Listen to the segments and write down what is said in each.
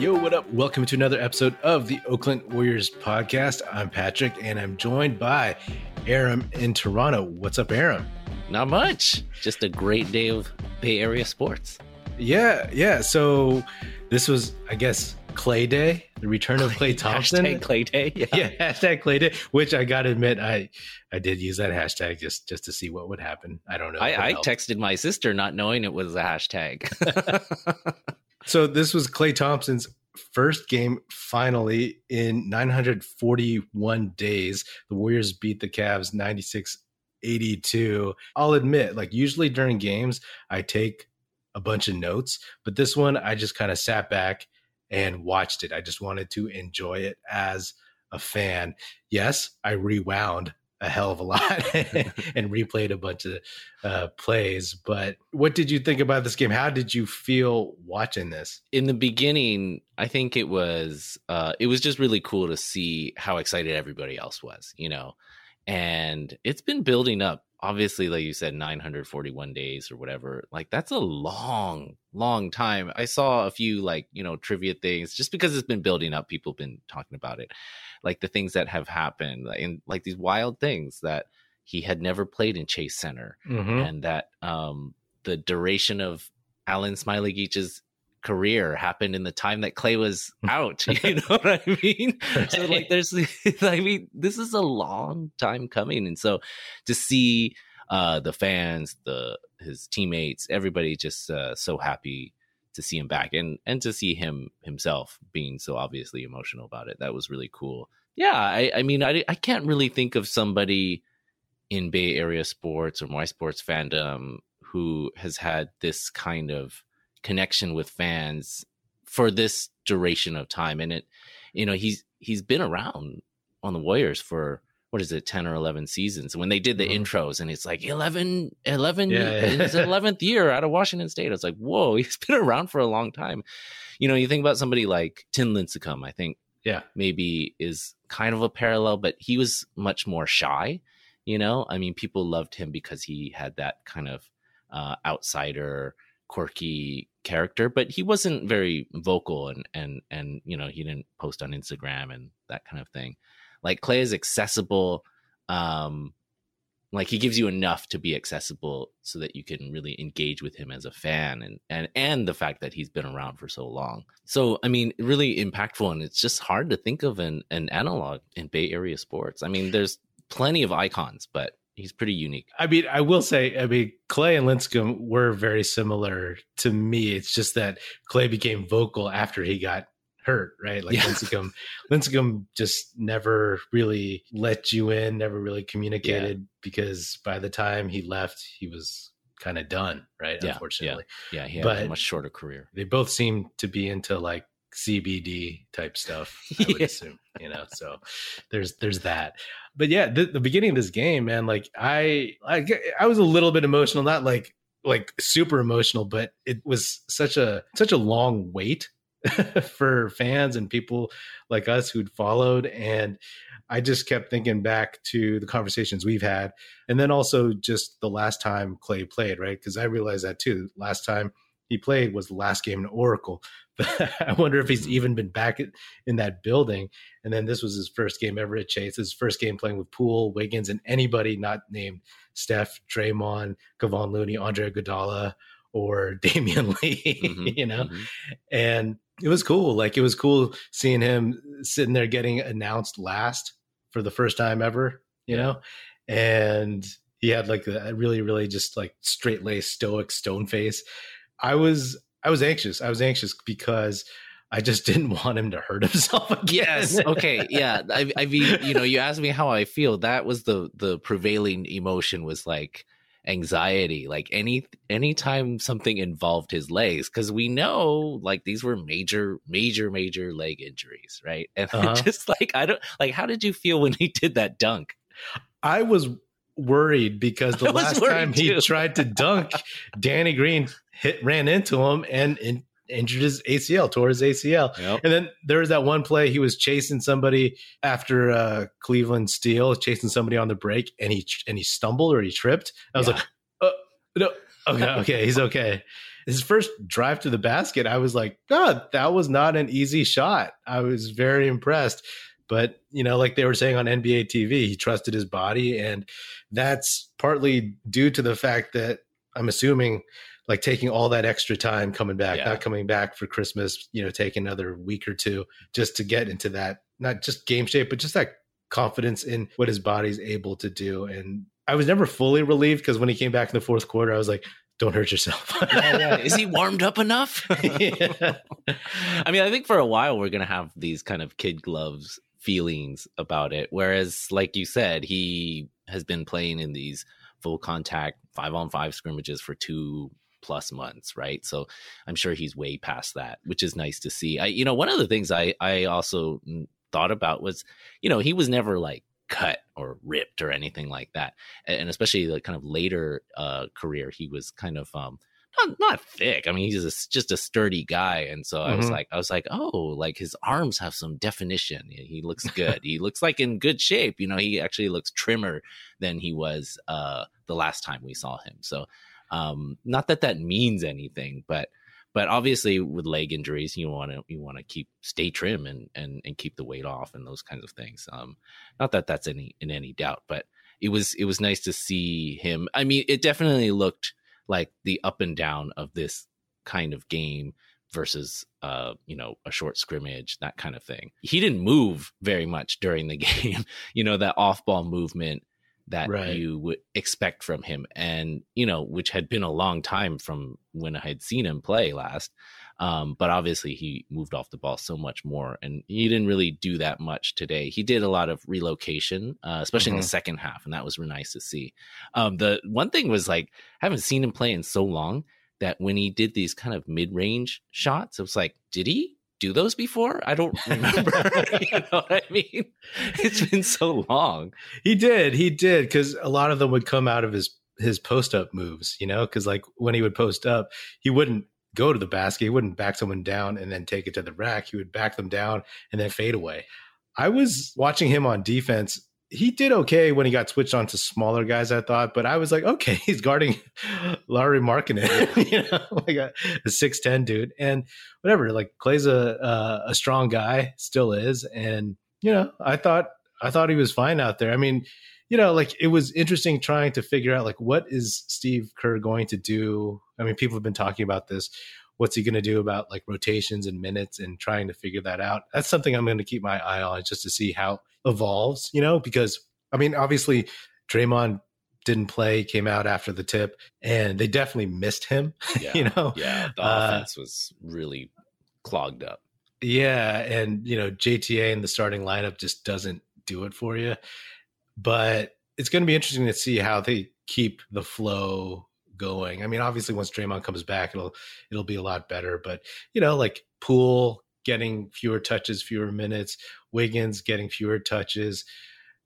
Yo, what up? Welcome to another episode of the Oakland Warriors podcast. I'm Patrick and I'm joined by Aram in Toronto. What's up, Aram? Not much. Just a great day of Bay Area sports. Yeah, yeah. So this was, I guess, Klay Day, the return of Klay Thompson. Hashtag Klay Day. Yeah. yeah, hashtag Klay Day. Which I gotta admit, I I did use that hashtag just just to see what would happen. I don't know. I, I texted my sister not knowing it was a hashtag. so this was Klay Thompson's first game finally in 941 days. The Warriors beat the Cavs 96 82. I'll admit, like usually during games, I take a bunch of notes, but this one I just kind of sat back and watched it. I just wanted to enjoy it as a fan. Yes, I rewound a hell of a lot and replayed a bunch of uh, plays. But what did you think about this game? How did you feel watching this? In the beginning, I think it was uh, it was just really cool to see how excited everybody else was, you know, and it's been building up obviously like you said 941 days or whatever like that's a long long time i saw a few like you know trivia things just because it's been building up people have been talking about it like the things that have happened and like these wild things that he had never played in chase center mm-hmm. and that um the duration of Alen Smailagić's career happened in the time that Klay was out. You know what I mean? So like there's I mean, this is a long time coming. And so to see uh the fans, the his teammates, everybody just uh, so happy to see him back and and to see him himself being so obviously emotional about it. That was really cool. Yeah, I, I mean I I can't really think of somebody in Bay Area sports or my sports fandom who has had this kind of connection with fans for this duration of time. And it, you know, he's he's been around on the Warriors for what is it, 10 or 11 seasons. When they did the mm-hmm. intros and it's like 11, 11, yeah, yeah. his 11th year out of Washington State. It's like, whoa, he's been around for a long time. You know, you think about somebody like Tim Lincecum, I think, yeah, maybe is kind of a parallel, but he was much more shy. You know, I mean, people loved him because he had that kind of uh, outsider, quirky character, but he wasn't very vocal and and and you know he didn't post on Instagram and that kind of thing. Like Klay is accessible, um, like he gives you enough to be accessible so that you can really engage with him as a fan and and and the fact that he's been around for so long. So I mean, really impactful, and it's just hard to think of an an analog in Bay Area sports. I mean, there's plenty of icons, but he's pretty unique. I mean, I will say, I mean, Klay and Lincecum were very similar to me. It's just that Klay became vocal after he got hurt, right? Like yeah. Lincecum, Lincecum just never really let you in, never really communicated yeah. because by the time he left, he was kind of done, right? Yeah, Unfortunately, yeah, yeah he had but a much shorter career. They both seem to be into like CBD type stuff. I would yeah. assume, you know. So there's there's that. But yeah, the, the beginning of this game, man, like I I I was a little bit emotional, not like like super emotional, but it was such a such a long wait for fans and people like us who'd followed and I just kept thinking back to the conversations we've had and then also just the last time Klay played, right? Cuz I realized that too. Last time he played was the last game in Oracle. I wonder if he's even been back in that building. And then this was his first game ever at Chase. His first game playing with Poole, Wiggins, and anybody not named Steph, Draymond, Kevon Looney, Andre Iguodala, or Damion Lee. Mm-hmm, you know, mm-hmm. and it was cool. Like it was cool seeing him sitting there getting announced last for the first time ever. You yeah. know, and he had like a really, really just like straight laced, stoic stone face I was I was anxious. I was anxious because I just didn't want him to hurt himself again. Yes. Okay. Yeah. I, I mean, you know, you asked me how I feel. That was the the prevailing emotion was like anxiety. Like any anytime something involved his legs, because we know like these were major, major, major leg injuries, right? And uh-huh. just like I don't like, how did you feel when he did that dunk? I was worried because the last time too. he tried to dunk, Danny Green hit ran into him and, and injured his ACL, tore his ACL. Yep. And then there was that one play he was chasing somebody after uh, Cleveland steal, chasing somebody on the break, and he and he stumbled or he tripped. I was yeah. like, uh, no, okay, okay, he's okay. his first drive to the basket, I was like, God, that was not an easy shot. I was very impressed. But, you know, like they were saying on NBA TV, he trusted his body. And that's partly due to the fact that I'm assuming like taking all that extra time coming back, yeah. not coming back for Christmas, you know, taking another week or two just to get into that, not just game shape, but just that confidence in what his body's able to do. And I was never fully relieved because when he came back in the fourth quarter, I was like, don't hurt yourself. yeah, yeah. Is he warmed up enough? yeah. I mean, I think for a while we're going to have these kind of kid gloves feelings about it. Whereas, like you said, he has been playing in these full contact five on five scrimmages for two plus months, right? So I'm sure he's way past that, which is nice to see. I, you know, one of the things I I also thought about was, you know, he was never like cut or ripped or anything like that, and especially the kind of later uh, career, he was kind of um not, not thick. I mean, he's a, just a sturdy guy, and so mm-hmm. I was mm-hmm. like, I was like, oh, like his arms have some definition. He looks good. he looks like in good shape. You know, he actually looks trimmer than he was uh, the last time we saw him. So, um, not that that means anything, but but obviously with leg injuries, you want to you want to keep stay trim and and and keep the weight off and those kinds of things. Um, not that that's any in any doubt, but it was it was nice to see him. I mean, it definitely looked like the up and down of this kind of game versus uh you know a short scrimmage that kind of thing he didn't move very much during the game you know that off ball movement that right. you would expect from him and you know which had been a long time from when i had seen him play last um, but obviously he moved off the ball so much more and he didn't really do that much today he did a lot of relocation uh, especially mm-hmm. in the mm-hmm. second half and that was really nice to see um, the one thing was like i haven't seen him play in so long that when he did these kind of mid-range shots it was like did he do those before? I don't remember. you know what I mean? It's been so long. He did. He did because a lot of them would come out of his his post up moves. You know, because like when he would post up, he wouldn't go to the basket. He wouldn't back someone down and then take it to the rack. He would back them down and then fade away. I was watching him on defense he did okay when he got switched on to smaller guys, I thought, but I was like, okay, he's guarding Lauri Markkanen, you know, like a, a six ten dude, and whatever. Like Klay's a uh, a strong guy, still is, and you know, I thought I thought he was fine out there. I mean, you know, like it was interesting trying to figure out like what is Steve Kerr going to do. I mean, people have been talking about this. What's he going to do about like rotations and minutes and trying to figure that out? That's something I'm going to keep my eye on just to see how evolves, you know, because I mean, obviously Draymond didn't play, came out after the tip, and they definitely missed him. Yeah. you know, yeah, the uh, offense uh, was really clogged up. Yeah, and you know, JTA in the starting lineup just doesn't do it for you. But it's going to be interesting to see how they keep the flow going. I mean, obviously, once Draymond comes back, it'll it'll be a lot better. But you know, like Poole getting fewer touches, fewer minutes. Wiggins getting fewer touches.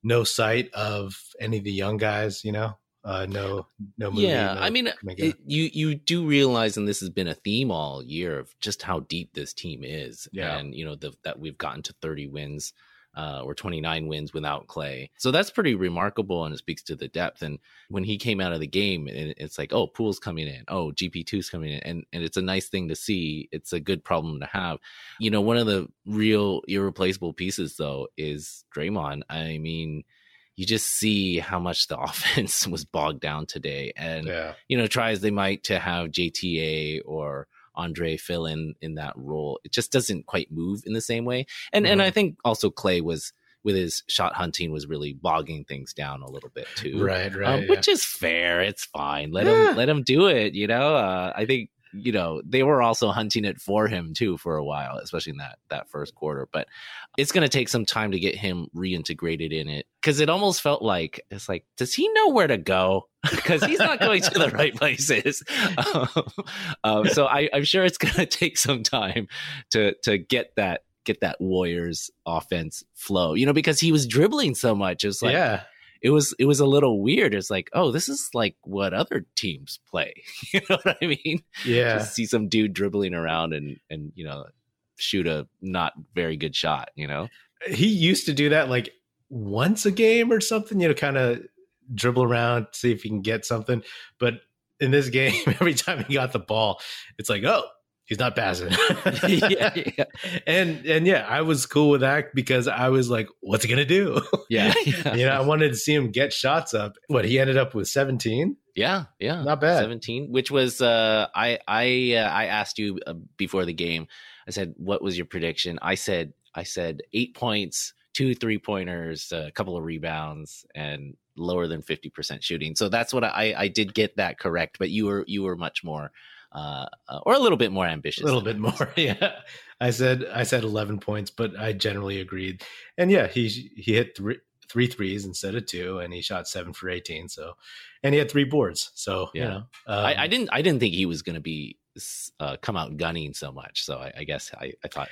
No sight of any of the young guys, you know. Uh, no, no Moody. Yeah, no I mean, it, you you do realize, and this has been a theme all year of just how deep this team is, yeah. and you know the, that we've gotten to thirty wins uh, or 29 wins without Klay. So that's pretty remarkable and it speaks to the depth. And when he came out of the game, it's like, oh, Poole's coming in. Oh, GP2's coming in. And, and it's a nice thing to see. It's a good problem to have. You know, one of the real irreplaceable pieces, though, is Draymond. I mean, you just see how much the offense was bogged down today. And, yeah. you know, try as they might to have JTA or Andre fill in in that role. It just doesn't quite move in the same way. And mm-hmm. and I think also Klay was with his shot hunting was really bogging things down a little bit too. Right, right. Um, yeah. Which is fair. It's fine. Let yeah. him let him do it. You know, uh, I think you know they were also hunting it for him too for a while especially in that that first quarter but it's going to take some time to get him reintegrated in it because it almost felt like it's like does he know where to go? Because he's not going to the right places. Um, um, so I, i'm sure it's going to take some time to to get that get that warriors offense flow you know because he was dribbling so much it's like yeah it was it was a little weird. It's like, oh, this is like what other teams play. you know what I mean? Yeah. Just see some dude dribbling around and and you know shoot a not very good shot. You know, he used to do that like once a game or something. You know, kind of dribble around, see if he can get something. But in this game, every time he got the ball, it's like, oh, he's not passing. yeah, yeah, And and yeah, I was cool with that because I was like, what's he gonna do? Yeah. yeah. you know, I wanted to see him get shots up. What he ended up with 17? Yeah, yeah. Not bad. 17, which was uh I I uh, I asked you uh, before the game. I said, "What was your prediction?" I said I said 8 points, two three pointers, a couple of rebounds and lower than 50% shooting. So that's what I I did get that correct, but you were you were much more uh, uh, or a little bit more ambitious. A little bit more, yeah. I said I said 11 points, but I generally agreed. And yeah, he he hit three three threes instead of two, and he shot seven for 18. So, and he had three boards. So yeah, you know, um, I, I, didn't I didn't think he was going to be uh, come out gunning so much. So I, I guess I, I thought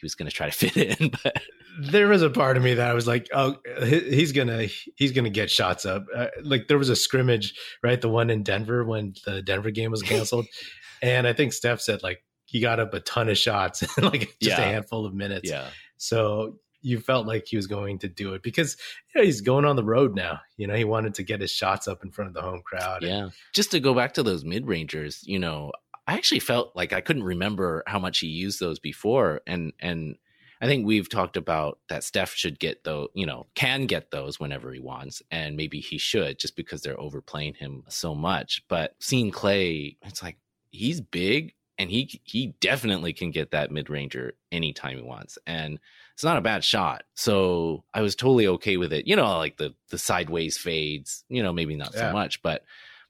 he was going to try to fit in, but there was a part of me that I was like, oh, he's gonna he's gonna get shots up. Uh, like there was a scrimmage, right? The one in Denver when the Denver game was canceled, and I think Steph said like he got up a ton of shots in like just yeah. a handful of minutes. Yeah. So you felt like he was going to do it because you know, he's going on the road now. You know, he wanted to get his shots up in front of the home crowd. Yeah. And, Just to go back to those mid rangers, you know, I actually felt like I couldn't remember how much he used those before, and and I think we've talked about that Steph should get those, you know, can get those whenever he wants, and maybe he should just because they're overplaying him so much. But seeing Klay, it's like he's big and he he definitely can get that mid ranger anytime he wants, and it's not a bad shot. So I was totally okay with it. You know, like the the sideways fades, you know, maybe not yeah. so much, but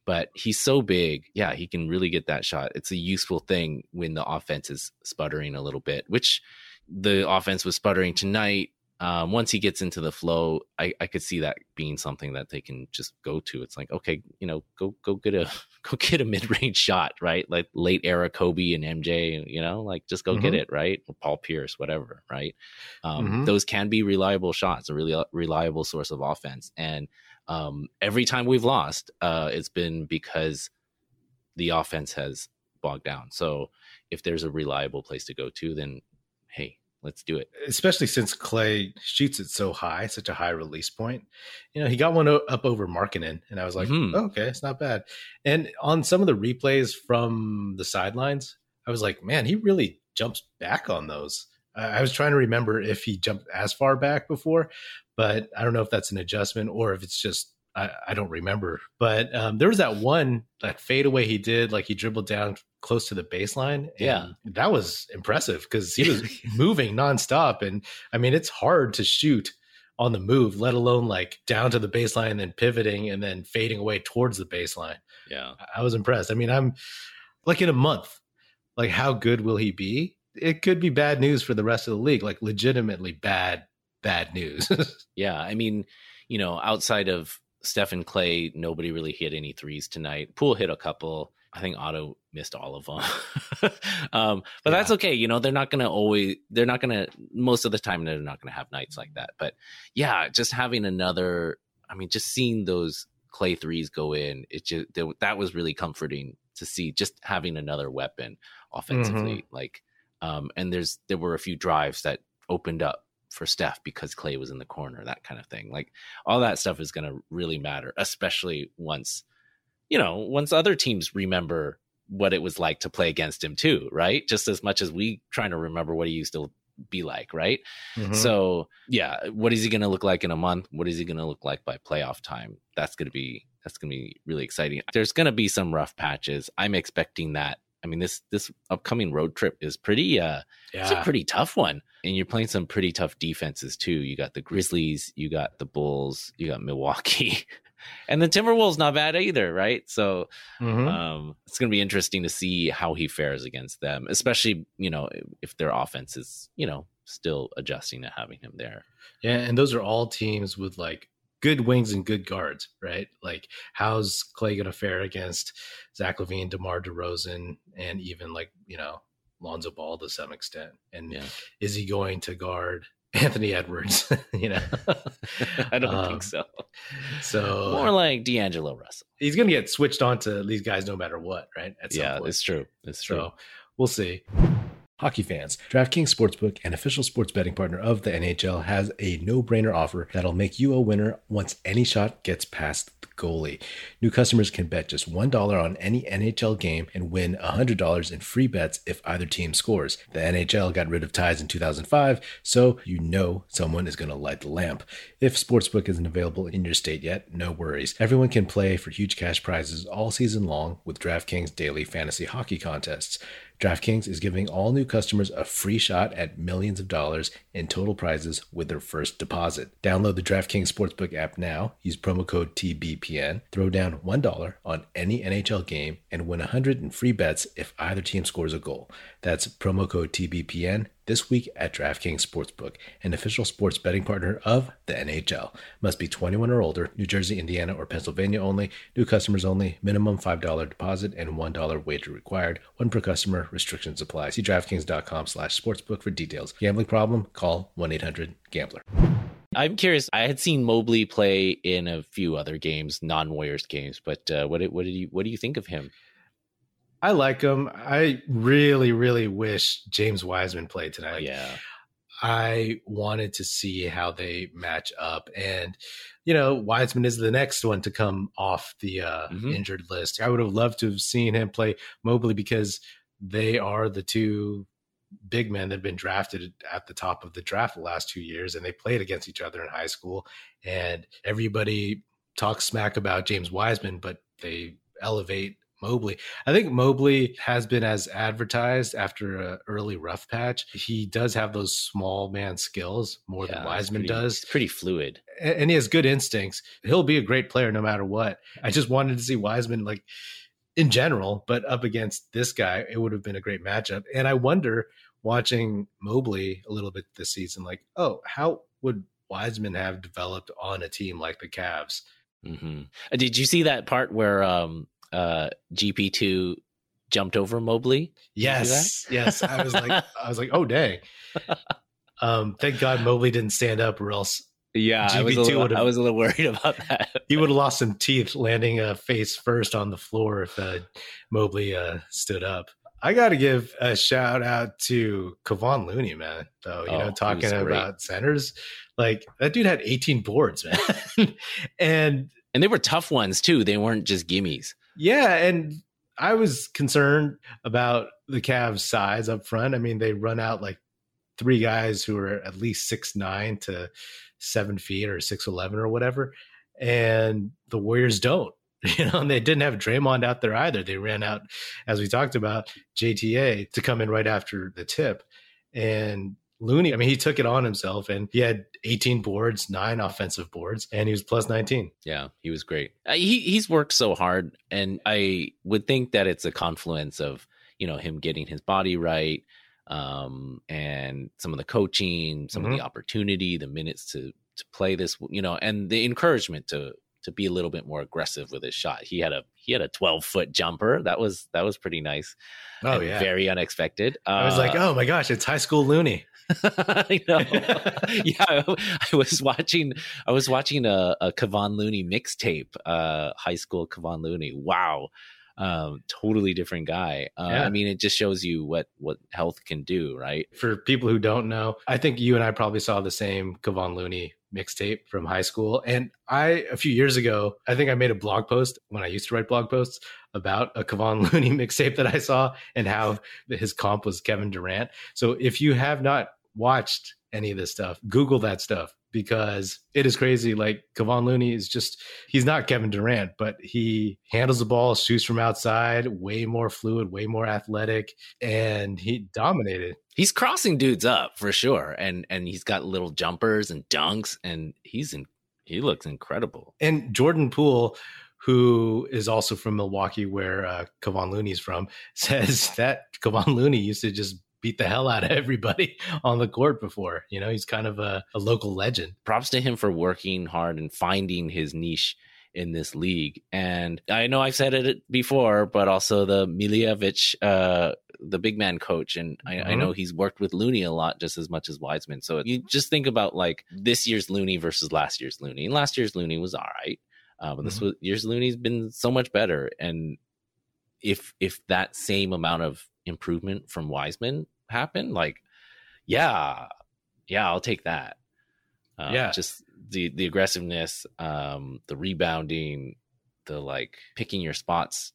but he's so big. Yeah, he can really get that shot. It's a useful thing when the offense is sputtering a little bit, which the offense was sputtering tonight. Um, once he gets into the flow, I, I could see that being something that they can just go to. It's like, okay, you know, go go get a go get a mid range shot, right? Like late era Kobe and MJ, you know, like just go mm-hmm. get it, right? Or Paul Pierce, whatever, right? Um, mm-hmm. Those can be reliable shots, a really reliable source of offense. And um, every time we've lost, uh, it's been because the offense has bogged down. So if there's a reliable place to go to, then hey, let's do it. Especially since Klay shoots it so high, such a high release point. You know, he got one up over Markkanen, and I was like, mm-hmm. oh, okay, it's not bad. And on some of the replays from the sidelines, I was like, man, he really jumps back on those. I was trying to remember if he jumped as far back before, but I don't know if that's an adjustment or if it's just I, I don't remember. But um, there was that one that fadeaway he did, like he dribbled down close to the baseline. yeah, that was impressive because he was moving nonstop, and I mean it's hard to shoot on the move, let alone like down to the baseline and then pivoting and then fading away towards the baseline. Yeah, I was impressed. I mean, I'm like in a month, like how good will he be? It could be bad news for the rest of the league, like legitimately bad, bad news. yeah, I mean, you know, outside of Stephen Klay, nobody really hit any threes tonight. Poole hit a couple. I think Otto missed all of them. um, but yeah. that's okay. You know, they're not going to always, they're not going to, most of the time, they're not going to have nights like that. But yeah, just having another, I mean, just seeing those Klay threes go in, it just, that was really comforting to see just having another weapon offensively. Mm-hmm. Like, um, and there's, there were a few drives that opened up for Steph because Klay was in the corner, that kind of thing. Like all that stuff is going to really matter, especially once, you know, once other teams remember what it was like to play against him too, right? Just as much as we trying to remember what he used to be like, right? Mm-hmm. So, yeah, what is he going to look like in a month? What is he going to look like by playoff time? That's going to be that's going to be really exciting. There's going to be some rough patches. I'm expecting that I mean this this upcoming road trip is pretty uh yeah. it's a pretty tough one. And you're playing some pretty tough defenses too. You got the Grizzlies, you got the Bulls, you got Milwaukee. and the Timberwolves not bad either, right? So mm-hmm. um it's going to be interesting to see how he fares against them, especially, you know, if their offense is, you know, still adjusting to having him there. Yeah, and those are all teams with like good wings and good guards, right? Like, how's Klay going to fare against Zach LaVine, DeMar DeRozan, and even like, you know, Lonzo Ball to some extent? And yeah. is he going to guard Anthony Edwards? you know, I don't um, think so. So, more like D'Angelo Russell. He's going to get switched on to these guys no matter what, right? yeah, point. it's true. It's true. So, we'll see. Hockey fans, DraftKings Sportsbook, an official sports betting partner of the NHL, has a no brainer offer that'll make you a winner once any shot gets past the goalie. New customers can bet just $1 on any NHL game and win $100 in free bets if either team scores. The NHL got rid of ties in 2005, so you know someone is going to light the lamp. If Sportsbook isn't available in your state yet, no worries. Everyone can play for huge cash prizes all season long with DraftKings daily fantasy hockey contests. DraftKings is giving all new customers a free shot at millions of dollars in total prizes with their first deposit. Download the DraftKings Sportsbook app now, use promo code TBPN, throw down $1 on any NHL game, and win 100 in free bets if either team scores a goal. That's promo code TBPN this week at DraftKings Sportsbook, an official sports betting partner of the NHL. Must be 21 or older, New Jersey, Indiana, or Pennsylvania only. New customers only. Minimum $5 deposit and $1 wager required. One per customer. Restrictions apply. See DraftKings.com slash sportsbook for details. Gambling problem? Call 1-800-GAMBLER. I'm curious. I had seen Mobley play in a few other games, non-Warriors games, but uh, what, what did you what do you think of him? I like him. I really, really wish James Wiseman played tonight. Yeah. I wanted to see how they match up. And, you know, Wiseman is the next one to come off the uh, mm-hmm. injured list. I would have loved to have seen him play Mobley because they are the two big men that have been drafted at the top of the draft the last two years. And they played against each other in high school. And everybody talks smack about James Wiseman, but they elevate Mobley. I think Mobley has been as advertised after an early rough patch. He does have those small man skills more yeah, than Wiseman pretty, does. pretty fluid. And he has good instincts. He'll be a great player no matter what. I just wanted to see Wiseman like in general, but up against this guy, it would have been a great matchup. And I wonder watching Mobley a little bit this season, like, oh, how would Wiseman have developed on a team like the Cavs? Mm-hmm. Uh, did you see that part where um, uh, GP2 jumped over Mobley? Yes, yes. I was like, I was like, oh dang. Um, thank God Mobley didn't stand up, or else yeah, I was, little, I was a little worried about that. he would have lost some teeth landing uh, face first on the floor if uh, Mobley uh, stood up. I got to give a shout out to Kevon Looney, man. Though you oh, know, talking about centers, like that dude had 18 boards, man, and and they were tough ones too. They weren't just gimmies. Yeah, and I was concerned about the Cavs' size up front. I mean, they run out like three guys who are at least six nine to seven feet or six eleven or whatever, and the Warriors don't. You know, and they didn't have Draymond out there either. They ran out, as we talked about, JTA to come in right after the tip, and Looney, I mean, he took it on himself and he had 18 boards, nine offensive boards, and he was plus 19. Yeah, he was great. Uh, he he's worked so hard, and I would think that it's a confluence of you know him getting his body right, um, and some of the coaching, some mm-hmm. of the opportunity, the minutes to to play this, you know, and the encouragement to to be a little bit more aggressive with his shot. He had a he had a 12 foot jumper. That was that was pretty nice. Oh yeah, very unexpected. I was like, uh, oh my gosh, it's high school Looney. I know. yeah, I was watching. I was watching a, a Kevon Looney mixtape. Uh, high school Kevon Looney. Wow, um, totally different guy. Uh, yeah. I mean, it just shows you what what health can do, right? For people who don't know, I think you and I probably saw the same Kevon Looney mixtape from high school. And I, a few years ago, I think I made a blog post when I used to write blog posts about a Kevon Looney mixtape that I saw and how his comp was Kevin Durant. So if you have not watched any of this stuff, Google that stuff because it is crazy. Like Kevon Looney is just, he's not Kevin Durant, but he handles the ball, shoots from outside, way more fluid, way more athletic, and he dominated. He's crossing dudes up for sure. And and he's got little jumpers and dunks, and he's in he looks incredible. And Jordan Poole, who is also from Milwaukee, where uh, Kevon Looney's from, says that Kevon Looney used to just beat the hell out of everybody on the court before. You know, he's kind of a, a, local legend. Props to him for working hard and finding his niche in this league. And I know I've said it before, but also the Milojević, uh, the big man coach, and I, mm-hmm. I, know he's worked with Looney a lot just as much as Wiseman. So you just think about like this year's Looney versus last year's Looney. And last year's Looney was all right. Uh, but mm-hmm. this year's Looney's been so much better. And if if that same amount of improvement from Wiseman happen, like, yeah, yeah, I'll take that. Uh, Yeah. just the the aggressiveness, um, the rebounding, the like picking your spots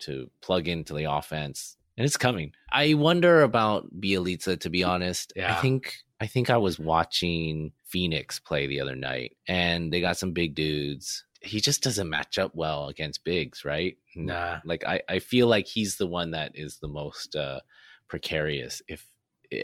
to plug into the offense, and it's coming. I wonder about Bjelica. To be honest, Yeah. I think I think I was watching Phoenix play the other night, and they got some big dudes. He just doesn't match up well against bigs, right? Nah. like I, I feel like he's the one that is the most uh precarious if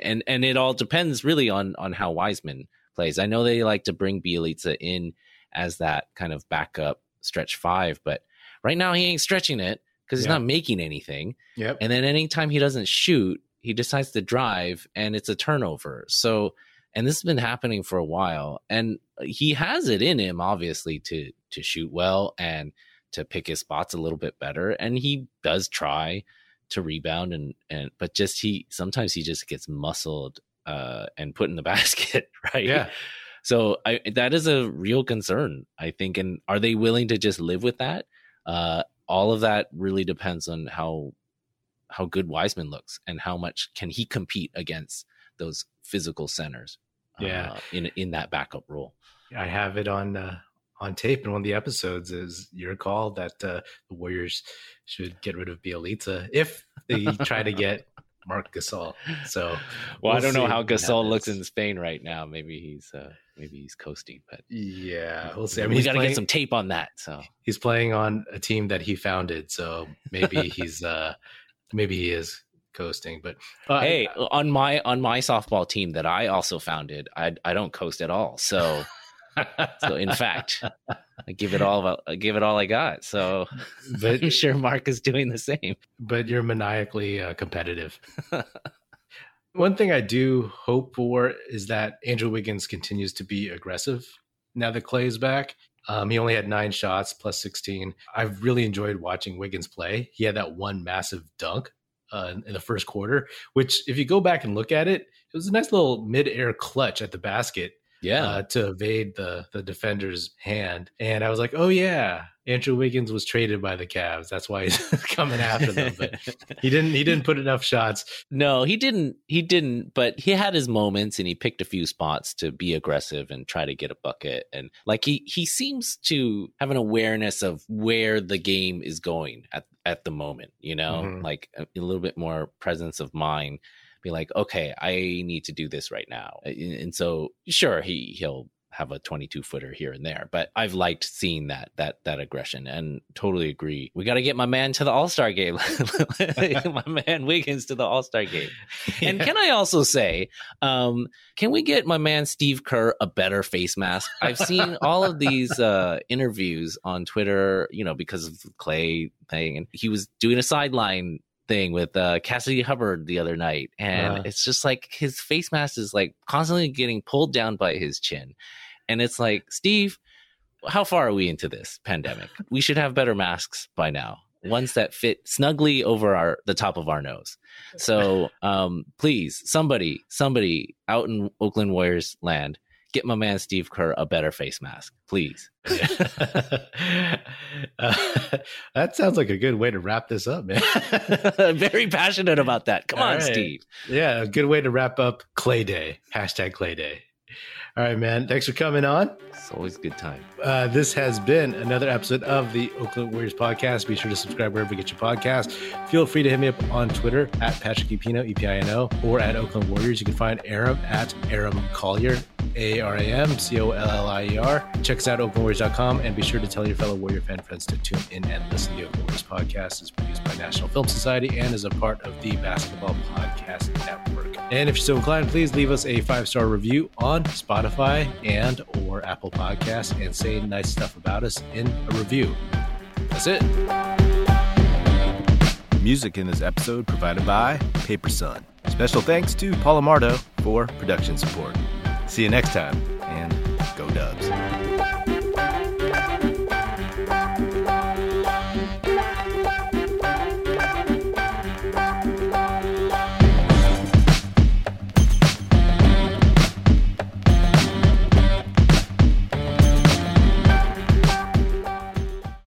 and and it all depends really on on how Wiseman plays. I know they like to bring Bjelica in as that kind of backup stretch five, but right now he ain't stretching it because he's Yeah. not making anything. Yep. And then anytime he doesn't shoot, he decides to drive and it's a turnover. So and this has been happening for a while. And he has it in him, obviously, to to shoot well and to pick his spots a little bit better. And he does try to rebound and and but just he sometimes he just gets muscled uh and put in the basket, right? Yeah. So I that is a real concern, I think. And are they willing to just live with that? Uh all of that really depends on how how good Wiseman looks and how much can he compete against those physical centers. Yeah. uh, in in that backup role. I have it on uh, on tape in one of the episodes. Is your call that uh, the Warriors should get rid of Bjelica if they try to get Marc Gasol. So Well, I We'll don't know how Gasol looks in Spain right now. Maybe he's uh maybe he's coasting, but yeah, we'll see. I mean, we he's got to get some tape on that. So he's playing on a team that he founded, so maybe he's uh maybe he is coasting. But uh, hey, on my on my softball team that I also founded, I I don't coast at all. So so in fact, I give it all I give it all I got. So but I'm sure Marc is doing the same. but you're maniacally uh, competitive. One thing I do hope for is that Andrew Wiggins continues to be aggressive now that Klay is back. Um, he only had nine shots plus 16. I've really enjoyed watching Wiggins play. He had that one massive dunk uh, in the first quarter, which, if you go back and look at it, it was a nice little mid-air clutch at the basket Yeah. uh, to evade the the defender's hand. And I was like, oh yeah, Andrew Wiggins was traded by the Cavs. That's why he's coming after them. But he didn't he didn't put enough shots. No, he didn't. He didn't. But he had his moments, and he picked a few spots to be aggressive and try to get a bucket. And like he he seems to have an awareness of where the game is going at at the moment. You know, Mhm. like a, a little bit more presence of mind. Be like, okay, I need to do this right now. And, and so, sure, he he'll have a 22 footer here and there but i've liked seeing that that that aggression and totally agree. We got to get my man to the all-star game. My man wiggins to the all-star game. And can I also say, um, can we get my man Steve Kerr a better face mask? I've seen all of these uh, interviews on Twitter, you know, because of Klay thing, and he was doing a sideline thing with uh, Cassidy Hubbarth the other night, and Uh. it's just like his face mask is like constantly getting pulled down by his chin, and it's like Steve. How far are we into this pandemic? We should have better masks by now. Ones that fit snugly over our the top of our nose. So um, please, somebody, somebody out in Oakland Warriors land, get my man Steve Kerr a better face mask, please. Uh, that sounds like a good way to wrap this up, man. Very passionate about that. Come All on, right. Steve. yeah, a good way to wrap up Klay Day. Hashtag Klay Day. All right, man. Thanks for coming on. It's always a good time. Uh, this has been another episode of the Oakland Warriors podcast. Be sure to subscribe wherever you get your podcast. Feel free to hit me up on Twitter at Patrick Epino, E P I N O, or at Oakland Warriors. You can find Aram at Aram Collier, A R A M C O L L I E R. Check us out at oaklandwarriors.com and be sure to tell your fellow Warrior fan friends to tune in and listen. To the Oakland Warriors podcast is produced by National Film Society and is a part of the Basketball Podcast Network. And if you're so inclined, please leave us a five star review on Spotify and or Apple Podcasts and say nice stuff about us in a review. That's it. Music in this episode provided by Paper Sun. Special thanks to Paul Amardo for production support. See you next time, and go Dubs.